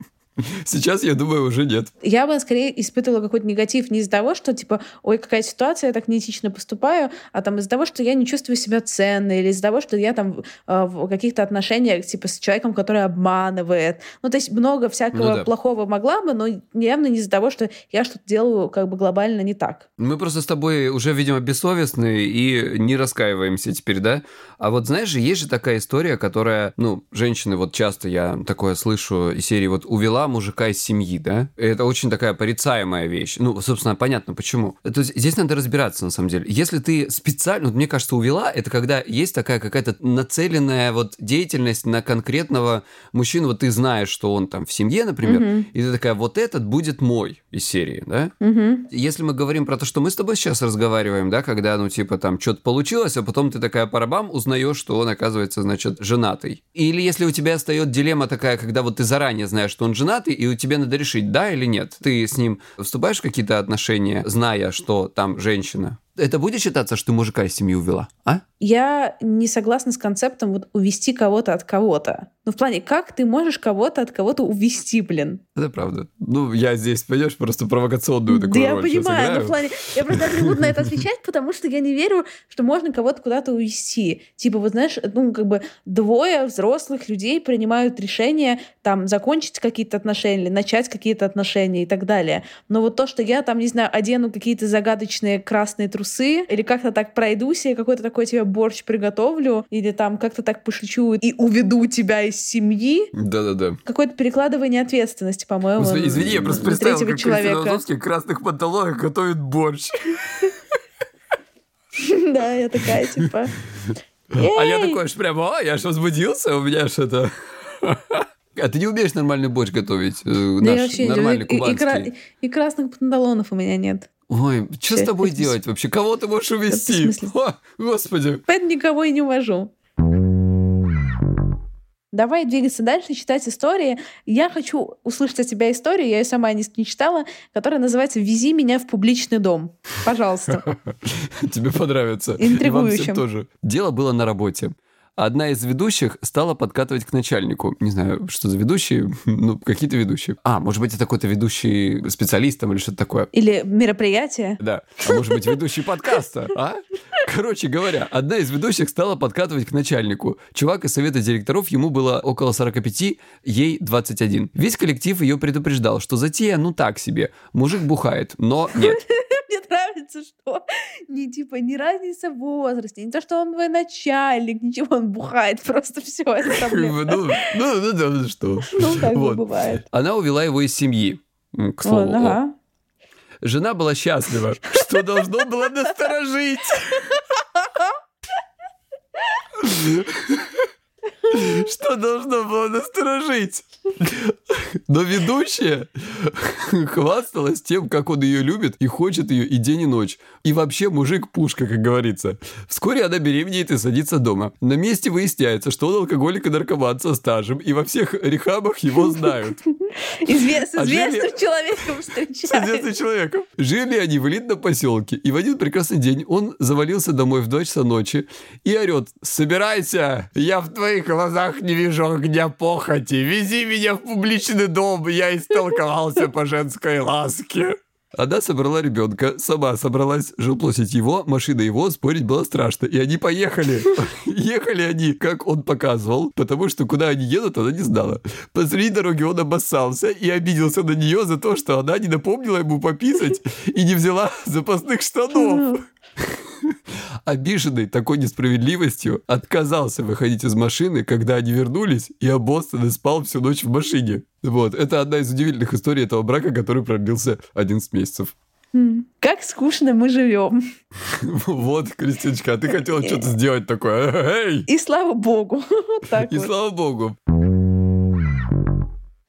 Сейчас, я думаю, уже нет. Я бы скорее испытывала какой-то негатив не из-за того, что типа, ой, какая ситуация, я так неэтично поступаю, а там из-за того, что я не чувствую себя ценной, или из-за того, что я там э, в каких-то отношениях типа с человеком, который обманывает. Ну, то есть много всякого Ну да. плохого могла бы, но явно не из-за того, что я что-то делаю как бы глобально не так. Мы просто с тобой уже, видимо, бессовестны и не раскаиваемся теперь, да? А вот знаешь же, есть же такая история, которая, ну, женщины, вот часто я такое слышу из серии, вот увела мужика из семьи, да? Это очень такая порицаемая вещь. Ну, собственно, понятно, почему. То есть здесь надо разбираться, на самом деле. Если ты специально, вот мне кажется, увела, это когда есть такая какая-то нацеленная вот деятельность на конкретного мужчину, вот ты знаешь, что он там в семье, например, и ты такая, вот этот будет мой из серии, да? Мгм. Если мы говорим про то, что мы с тобой сейчас разговариваем, да, когда, ну, типа, там, что-то получилось, а потом ты такая парабам узнаешь, что он, оказывается, значит, женатый. Или если у тебя встает дилемма такая, когда вот ты заранее знаешь, что он женатый, и у тебя надо решить, да или нет. Ты с ним вступаешь в какие-то отношения, зная, что там женщина. Это будет считаться, что ты мужика из семьи увела, а? Я не согласна с концептом вот увести кого-то от кого-то. Ну, в плане, как ты можешь кого-то от кого-то увести, блин? Это правда. Ну, я здесь, понимаешь, просто провокационную такую Да я роль понимаю, но в плане... Я просто даже не буду на это отвечать, потому что я не верю, что можно кого-то куда-то увести. Типа, вот знаешь, ну, как бы двое взрослых людей принимают решение там закончить какие-то отношения или начать какие-то отношения и так далее. Но вот то, что я там, не знаю, одену какие-то загадочные красные трусы или как-то так пройдусь, и какой-то такой тебе борщ приготовлю, или там как-то так пошлючу и уведу тебя из семьи, Да-да-да. какое-то перекладывание ответственности, по-моему, Господи, извини, я просто представил, как человека. В красных панталонах готовит борщ. Да, я такая, типа... А я такой аж прямо, а, я ж возбудился, у меня что-то... А ты не умеешь нормальный борщ готовить? э, Да я наш вообще нормальный. И- кубанский. И красных панталонов у меня нет. Ой, что с тобой делать вообще? Кого ты можешь увести? О, господи. Поэтому никого и не увожу. Давай двигаться дальше, читать истории. Я хочу услышать от тебя историю, я ее сама не, не читала, которая называется «Вези меня в публичный дом». Пожалуйста. Тебе понравится. Интригующим. тоже. Дело было на работе. Одна из ведущих стала подкатывать к начальнику. Не знаю, что за ведущие, ну, какие-то ведущие. А, может быть, это какой-то ведущий специалист там или что-то такое. Или мероприятие. Да. А может быть, ведущий подкаста, а? Короче говоря, одна из ведущих стала подкатывать к начальнику. Чувак из совета директоров, ему было около 45, ей 21. Весь коллектив ее предупреждал, что затея, ну так себе. Мужик бухает, но нет. Нравится, что не типа не разница в возрасте, не то, что он твой начальник, ничего, он бухает, просто все, это проблема. Ну, ну, ну, да, ну что. Ну, Вот. бывает. Она увела его из семьи. К слову. Жена была счастлива, что должно было насторожить. Что должно было насторожить? Но ведущая хвасталась тем, как он ее любит и хочет ее и день, и ночь. И вообще мужик пушка, как говорится. Вскоре она беременеет и садится дома. На месте выясняется, что он алкоголик и наркоман со стажем, и во всех рехабах его знают. Изве- С А жили- известным человеком С встречается. известным человеком. Жили они в элитном поселке, и в один прекрасный день он завалился домой в 2 часа ночи и орет «Собирайся! Я в твоих глазах не вижу огня похоти. Вези меня в публичный дом, я истолковался по женской ласке. Она собрала ребенка, сама собралась, жилплощадь его, машина его, спорить было страшно. И они поехали. Ехали они, как он показывал, потому что куда они едут, она не знала. Посреди дороги он обоссался и обиделся на нее за то, что она не напомнила ему пописать и не взяла запасных штанов. Обиженный такой несправедливостью, отказался выходить из машины, когда они вернулись, и обоссанный спал всю ночь в машине. Вот, это одна из удивительных историй этого брака, который продлился 11 месяцев. М, Как скучно мы живем. Вот, Кристиночка, а ты хотела что-то сделать такое. И слава богу. И слава богу.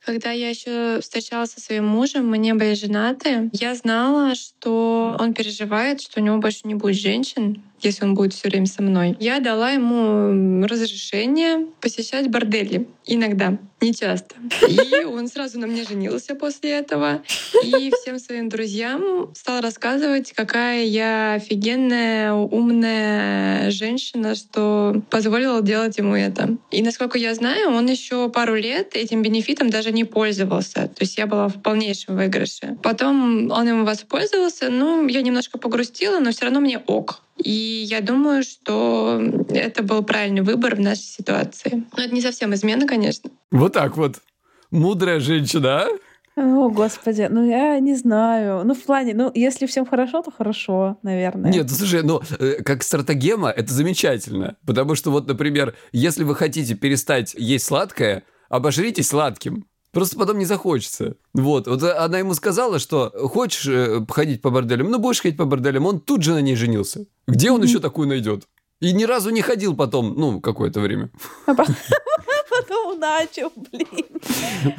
Когда я еще встречалась со своим мужем, мы не были женаты, я знала, что он переживает, что у него больше не будет женщин, если он будет все время со мной. Я дала ему разрешение посещать бордели. Иногда, не часто. И он сразу на мне женился после этого. И всем своим друзьям стал рассказывать, какая я офигенная, умная женщина, что позволила делать ему это. И насколько я знаю, он еще пару лет этим бенефитом даже не пользовался. То есть я была в полнейшем выигрыше. Потом он им воспользовался, ну, я немножко погрустила, но все равно мне ок. И я думаю, что это был правильный выбор в нашей ситуации. Но это не совсем измена, конечно. Вот так вот. Мудрая женщина, а? О, господи, ну я не знаю. Ну, в плане, ну, если всем хорошо, то хорошо, наверное. Нет, ну, слушай, ну, э, как стратегема, это замечательно. Потому что вот, например, если вы хотите перестать есть сладкое, обожритесь сладким. Просто потом не захочется. Вот. Вот она ему сказала, что хочешь э, ходить по борделям, ну будешь ходить по борделям. Он тут же на ней женился. Где он еще такую найдет? И ни разу не ходил потом, ну, какое-то время. По- плакал, начал, блин.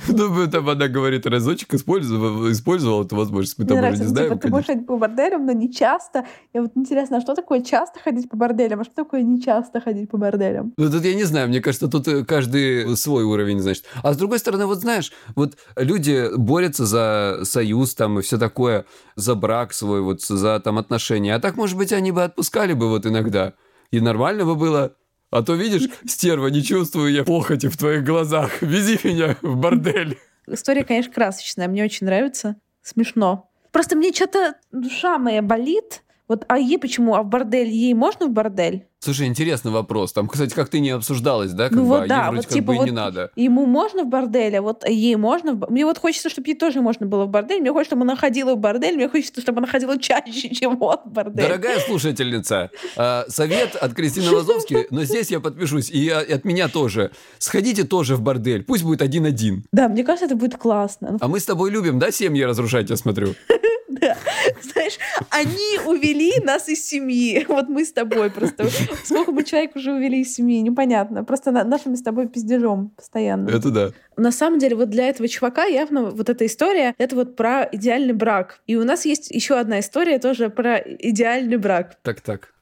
Ну, там она говорит, разочек использовал, использовал эту возможность. Мы там уже не знаем, типа, ты можешь ходить по борделям, но не часто. И вот интересно, а что такое часто ходить по борделям, а что такое не часто ходить по борделям? Ну, тут я не знаю, мне кажется, тут э, каждый свой уровень, значит. А с другой стороны, вот знаешь, вот люди борются за союз там и все такое, за брак свой, вот за там отношения. А так, может быть, они бы отпускали бы вот иногда. И нормально бы было. А то, видишь, стерва, не чувствую я похоти в твоих глазах. Вези меня в бордель. История, конечно, красочная, мне очень нравится. Смешно. Просто мне что-то душа моя болит. Вот, а ей почему? А в бордель ей можно в бордель? Слушай, интересный вопрос. Там, кстати, как-то не обсуждалось, да? Как Ну бы, вот а ей да, вроде вот как типа бы вот не надо. Ему можно в бордель, а вот ей можно... в Мне вот хочется, чтобы ей тоже можно было в бордель. Мне хочется, чтобы она ходила в бордель. Мне хочется, чтобы она ходила чаще, чем он в бордель. Дорогая слушательница, э, совет от Кристины Лазовски, но здесь я подпишусь, и а- и от меня тоже. Сходите тоже в бордель, пусть будет один-один. Да, мне кажется, это будет классно. Ну, А мы с тобой любим, да, семьи разрушать, я смотрю? Да. Знаешь, они увели нас из семьи. Вот мы с тобой просто. Сколько мы человек уже увели из семьи, непонятно. Просто на- нашими с тобой пиздежом постоянно. Это да. На самом деле, вот для этого чувака явно вот эта история, это вот про идеальный брак. И у нас есть еще одна история тоже про идеальный брак. Так-так.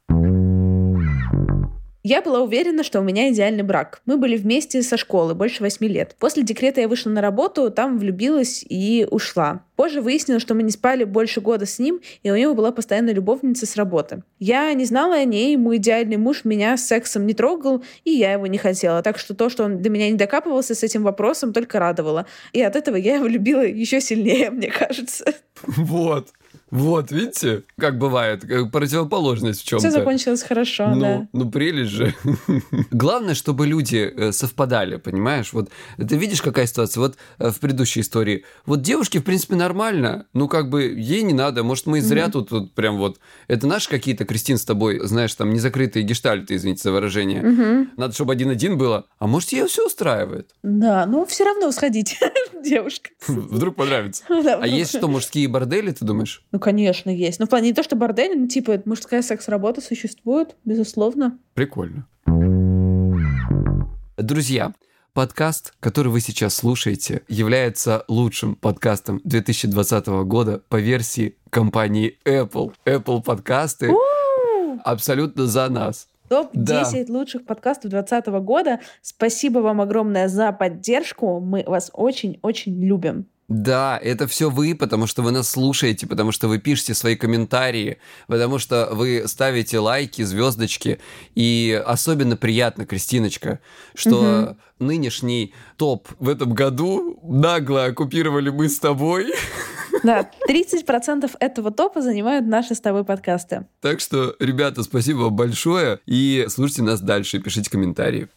Я была уверена, что у меня идеальный брак. Мы были вместе со школы больше восьми лет. После декрета я вышла на работу, там влюбилась и ушла. Позже выяснилось, что мы не спали больше года с ним, и у него была постоянная любовница с работы. Я не знала о ней, мой идеальный муж меня с сексом не трогал, и я его не хотела. Так что то, что он до меня не докапывался с этим вопросом, только радовало. И от этого я его любила еще сильнее, мне кажется. Вот. Вот, видите, как бывает, как противоположность в чем-то. Все закончилось хорошо, ну, да. ну, прелесть же. Главное, чтобы люди э, совпадали, понимаешь? Вот ты видишь, какая ситуация? Вот э, в предыдущей истории. Вот девушке, в принципе, нормально. Ну, как бы, ей не надо. Может, мы зря тут, тут прям вот... Это наши какие-то, Кристин, с тобой, знаешь, там, незакрытые гештальты, извините за выражение. Мгм. Надо, чтобы один-один было. А может, ее все устраивает? Да, но все равно сходить, девушка. Вдруг понравится. А есть что, мужские бордели, ты думаешь? Ну, конечно, есть. Ну, в плане не то, что бордель, ну, типа, мужская секс-работа существует, безусловно. Прикольно. Друзья, подкаст, который вы сейчас слушаете, является лучшим подкастом 2020 года по версии компании Apple. Apple подкасты абсолютно за нас. Топ-10 лучших подкастов 2020 года. Спасибо вам огромное за поддержку. Мы вас очень-очень любим. Да, это все вы, потому что вы нас слушаете, потому что вы пишете свои комментарии, потому что вы ставите лайки, звездочки. И особенно приятно, Кристиночка, что нынешний топ в этом году нагло оккупировали мы с тобой. Да, 30% этого топа занимают наши с тобой подкасты. Так что, ребята, спасибо вам большое. И слушайте нас дальше, пишите комментарии.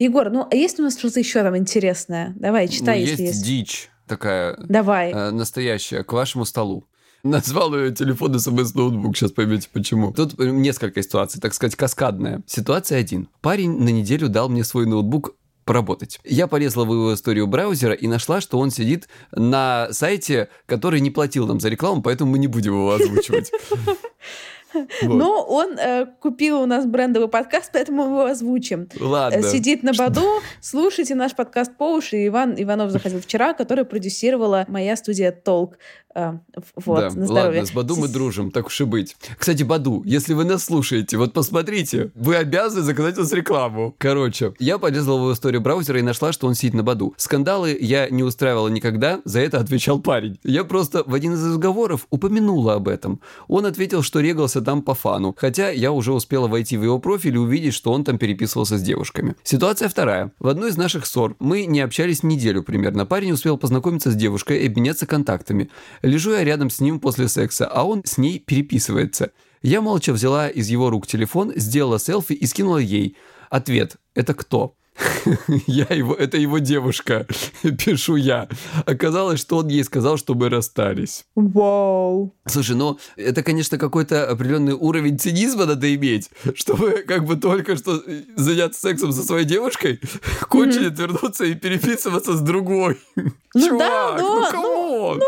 Егор, ну, а есть у нас что-то еще там интересное? Давай, читай, Ну, если есть есть. дичь такая Давай. э, настоящая к вашему столу. Назвал ее телефон смс-ноутбук, сейчас поймете почему. Тут э, несколько ситуаций, так сказать, каскадная. Ситуация один. Парень на неделю дал мне свой ноутбук поработать. Я полезла в его историю браузера и нашла, что он сидит на сайте, который не платил нам за рекламу, поэтому мы не будем его озвучивать. Вот. Но он э, купил у нас брендовый подкаст, поэтому мы его озвучим. Э, Ладно. Сидит на Баду, слушайте наш подкаст по уши. Иван Иванов заходил вчера, который продюсировала моя студия Толк. Э, Вот, да, на здоровье. ладно, с Баду мы дружим, так уж и быть. Кстати, Баду, если вы нас слушаете, вот посмотрите, вы обязаны заказать у нас рекламу. Короче, я полезла в историю браузера и нашла, что он сидит на Баду. Скандалы я не устраивала никогда, за это отвечал парень. Я просто в один из разговоров упомянула об этом. Он ответил, что регался там по фану, хотя я уже успела войти в его профиль и увидеть, что он там переписывался с девушками. Ситуация вторая. В одной из наших ссор мы не общались неделю примерно. Парень успел познакомиться с девушкой и обменяться контактами. Лежу я рядом с ним после секса, а он с ней переписывается. Я молча взяла из его рук телефон, сделала селфи и скинула ей. Ответ «Это кто?» Я его, это его девушка, пишу я. Оказалось, что он ей сказал, что мы расстались. Вау. Слушай, ну, это, конечно, какой-то определенный уровень цинизма надо иметь, чтобы как бы только что заняться сексом со своей девушкой, кончили отвернуться и переписываться с другой. Ну Чувак, да, ну но- come on! Ну,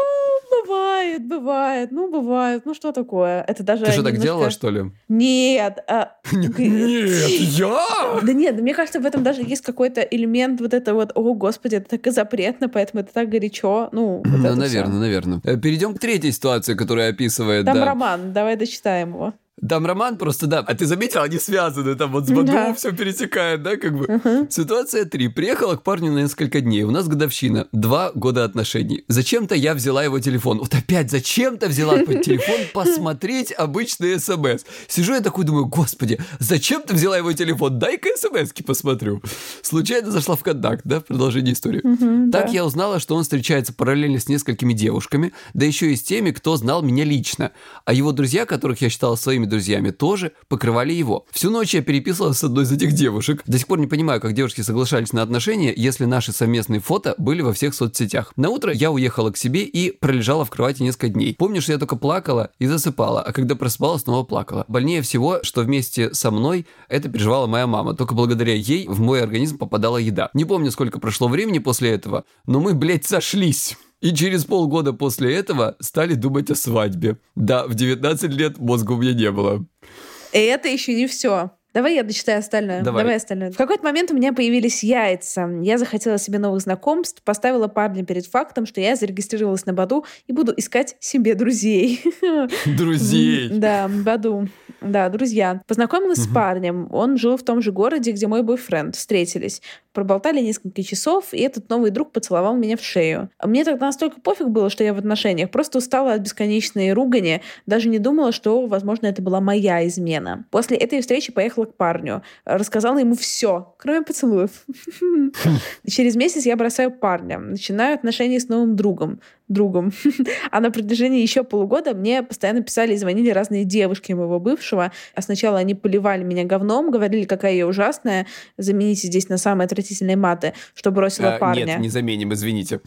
бывает. бывает, ну бывает, ну что такое? Это даже Ты что, так немножко- делала, что ли? Нет. а, Нет, я? Да нет, мне кажется, в этом даже есть какой-то элемент вот это вот, о, господи, это так и запретно, поэтому это так горячо. Ну, вот Ну, наверное, всё. наверное. Э, Перейдем к третьей ситуации, которая описывает, Там роман, давай дочитаем его. Там роман просто, да. А ты заметил, они связаны, там вот с Баду Да. все пересекает, да, как бы. Ситуация 3. Приехала к парню на несколько дней. У нас годовщина. Два года отношений. Зачем-то я взяла его телефон. Вот опять, зачем-то взяла телефон посмотреть обычный смс. Сижу я такой, думаю, господи, зачем ты взяла его телефон? Дай-ка смс-ки посмотрю. Случайно зашла в контакт, да, в продолжение истории. Так да. я узнала, что он встречается параллельно с несколькими девушками, да еще и с теми, кто знал меня лично. А его друзья, которых я считала своими друзьями, тоже покрывали его. Всю ночь я переписывалась с одной из этих девушек. До сих пор не понимаю, как девушки соглашались на отношения, если наши совместные фото были во всех соцсетях. На утро я уехала к себе и пролежала в кровати несколько дней. Помню, что я только плакала и засыпала, а когда просыпалась, снова плакала. Больнее всего, что вместе со мной это переживала моя мама. Только благодаря ей в мой организм попадала еда. Не помню, сколько прошло времени после этого, но мы, блядь, сошлись. И через полгода после этого стали думать о свадьбе. Да, в 19 лет мозга у меня не было. И это еще не все. Давай я дочитаю остальное. Давай. остальное. В какой-то момент у меня появились яйца. Я захотела себе новых знакомств, поставила парня перед фактом, что я зарегистрировалась на Баду и буду искать себе друзей. Друзей. Да, Баду. Да, друзья. Познакомилась с парнем. Он жил в том же городе, где мой бойфренд. Встретились. Проболтали несколько часов, и этот новый друг поцеловал меня в шею. А Мне тогда настолько пофиг было, что я в отношениях. Просто устала от бесконечной ругани. Даже не думала, что, возможно, это была моя измена. После этой встречи поехала к парню. Рассказала ему все, кроме поцелуев. Через месяц я бросаю парня. Начинаю отношения с новым другом. Другом. А на протяжении еще полугода мне постоянно писали и звонили разные девушки моего бывшего. А сначала они поливали меня говном, говорили, какая я ужасная. Замените здесь на самые отвратительные маты, что бросила А, парня. Нет, не заменим, извините.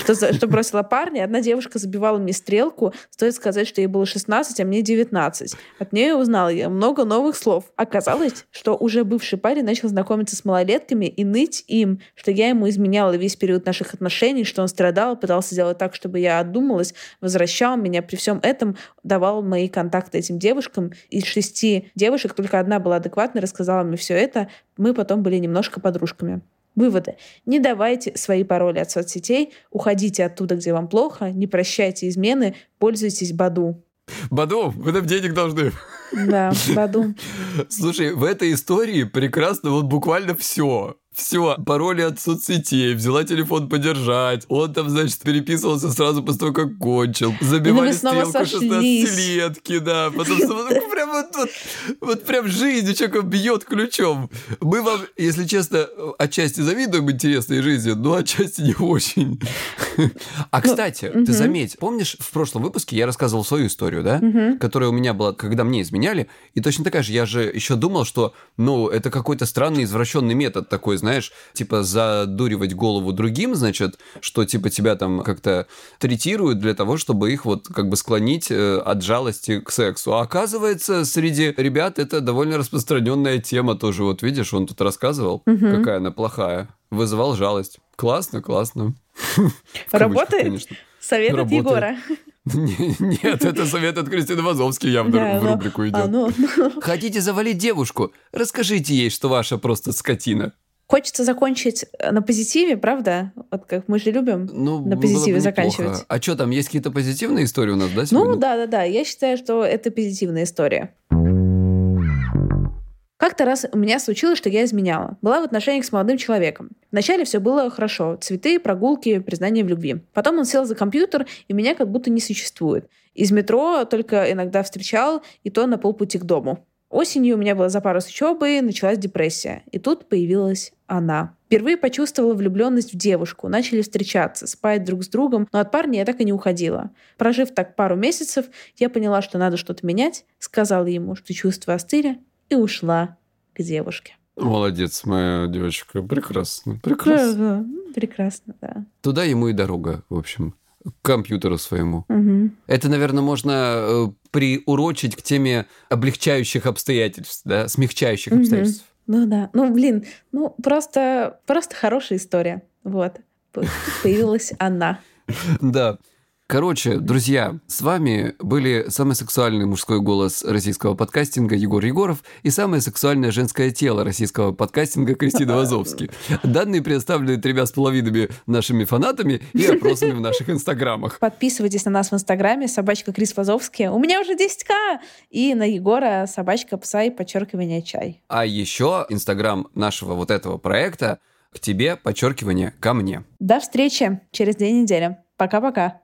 Что, что бросила парня. Одна девушка забивала мне стрелку. Стоит сказать, что ей было 16, а мне 19. От нее узнала я много новых слов. Оказалось, что уже бывший парень начал знакомиться с малолетками и ныть им, что я ему изменяла весь период наших отношений, что он страдал, пытался сделать так, чтобы я отдумалась, возвращал меня. При всем этом давал мои контакты этим девушкам. Из шести девушек только одна была адекватна, рассказала мне все это. Мы потом были немножко подружками. Выводы. Не давайте свои пароли от соцсетей, уходите оттуда, где вам плохо, не прощайте измены, пользуйтесь Баду. Баду, вы нам денег должны. Да, Баду. Слушай, в этой истории прекрасно вот буквально все. Все, пароли от соцсетей, взяла телефон подержать. Он там, значит, переписывался сразу после того, как кончил. Забивали стрелку сошлись. 16-летки, да. Потом ну, прям вот, вот, вот прям жизнь человека бьет ключом. Мы вам, если честно, отчасти завидуем интересной жизни, но отчасти не очень. А, кстати, ты заметь, помнишь, в прошлом выпуске я рассказывал свою историю, да? Которая у меня была, когда мне изменяли. И точно такая же, я же еще думал, что, ну, это какой-то странный извращенный метод такой, знаешь, типа задуривать голову другим, значит, что типа тебя там как-то третируют для того, чтобы их вот как бы склонить э, от жалости к сексу. А оказывается, среди ребят это довольно распространенная тема тоже. Вот видишь, он тут рассказывал, какая она плохая. Вызывал жалость. Классно, классно. Кавычках, Работает? Совет от. Егора. Не- Нет, это совет от Кристины Вазовски явно в ну, рубрику а, идет. ну, ну. Хотите завалить девушку? Расскажите ей, что ваша просто скотина. Хочется закончить э, на позитиве, правда? Вот как мы же любим Ну, на позитиве бы заканчивать. неплохо. А что, там есть какие-то позитивные истории у нас, да, Ну сегодня? да, да, да. Я считаю, что это позитивная история. Как-то раз у меня случилось, что я изменяла. Была в отношениях с молодым человеком. Вначале все было хорошо. Цветы, прогулки, признание в любви. Потом он сел за компьютер, и меня как будто не существует. Из метро только иногда встречал, и то на полпути к дому. Осенью у меня была запара с учебой, началась депрессия. И тут появилась она. Впервые почувствовала влюбленность в девушку, начали встречаться, спать друг с другом, но от парня я так и не уходила. Прожив так пару месяцев, я поняла, что надо что-то менять, сказала ему, что чувства остыли, и ушла к девушке. Молодец, моя девочка. Прекрасно, прекрасно. Прекрасно, да. Туда ему и дорога, в общем, к компьютеру своему. Мгм. Это, наверное, можно э, приурочить к теме облегчающих обстоятельств, да, смягчающих Мгм. обстоятельств. Ну да. Ну, блин, ну просто, просто хорошая история. Вот. Появилась она. Да. Короче, друзья, с вами были самый сексуальный мужской голос российского подкастинга Егор Егоров и самое сексуальное женское тело российского подкастинга Кристина Вазовски. Данные предоставлены тремя с половинами нашими фанатами и опросами в наших инстаграмах. Подписывайтесь на нас в инстаграме собачка Крис Вазовский. У меня уже 10к! И на Егора собачка псай, подчеркивание чай. А еще инстаграм нашего вот этого проекта к тебе, подчеркивание, ко мне. До встречи через две недели. Пока-пока.